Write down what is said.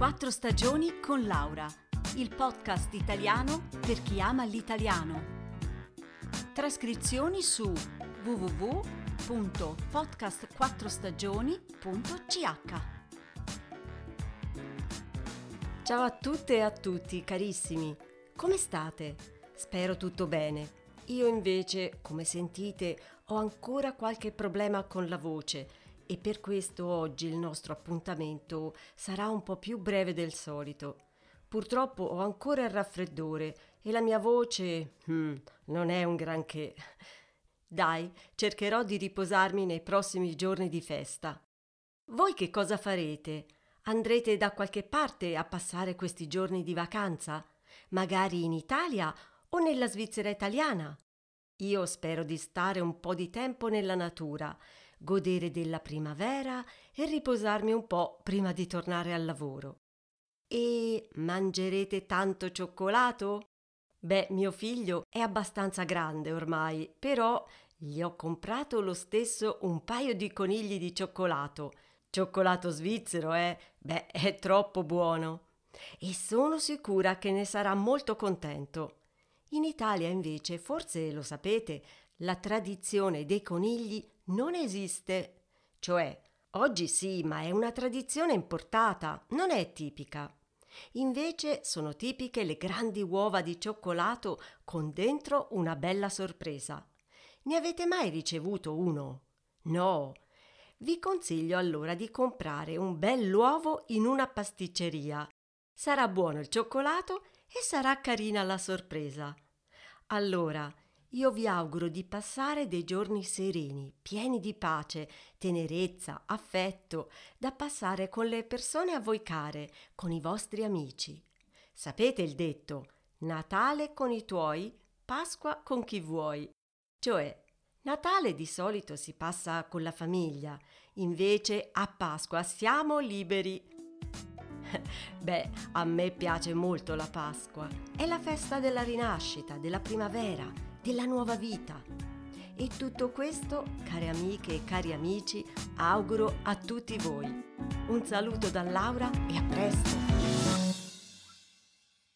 Quattro stagioni con Laura, il podcast italiano per chi ama l'italiano. Trascrizioni su www.podcastquattrostagioni.ch Ciao a tutte e a tutti, carissimi. Come state? Spero tutto bene. Io invece, come sentite, ho ancora qualche problema con la voce e per questo oggi il nostro appuntamento sarà un po' più breve del solito. Purtroppo ho ancora il raffreddore e la mia voce hmm, non è un granché. Dai, cercherò di riposarmi nei prossimi giorni di festa. Voi che cosa farete? Andrete da qualche parte a passare questi giorni di vacanza? Magari in Italia o nella Svizzera italiana? Io spero di stare un po' di tempo nella natura godere della primavera e riposarmi un po' prima di tornare al lavoro. E mangerete tanto cioccolato? Beh, mio figlio è abbastanza grande ormai, però gli ho comprato lo stesso un paio di conigli di cioccolato. Cioccolato svizzero, eh? Beh, è troppo buono. E sono sicura che ne sarà molto contento. In Italia invece, forse lo sapete, la tradizione dei conigli non esiste. Cioè, oggi sì, ma è una tradizione importata, non è tipica. Invece sono tipiche le grandi uova di cioccolato con dentro una bella sorpresa. Ne avete mai ricevuto uno? No. Vi consiglio allora di comprare un bell'uovo in una pasticceria. Sarà buono il cioccolato e sarà carina la sorpresa. Allora, io vi auguro di passare dei giorni sereni, pieni di pace, tenerezza, affetto, da passare con le persone a voi care, con i vostri amici. Sapete il detto Natale con i tuoi, Pasqua con chi vuoi. Cioè, Natale di solito si passa con la famiglia, invece a Pasqua siamo liberi. Beh, a me piace molto la Pasqua. È la festa della rinascita, della primavera della nuova vita. E tutto questo, care amiche e cari amici, auguro a tutti voi. Un saluto da Laura e a presto!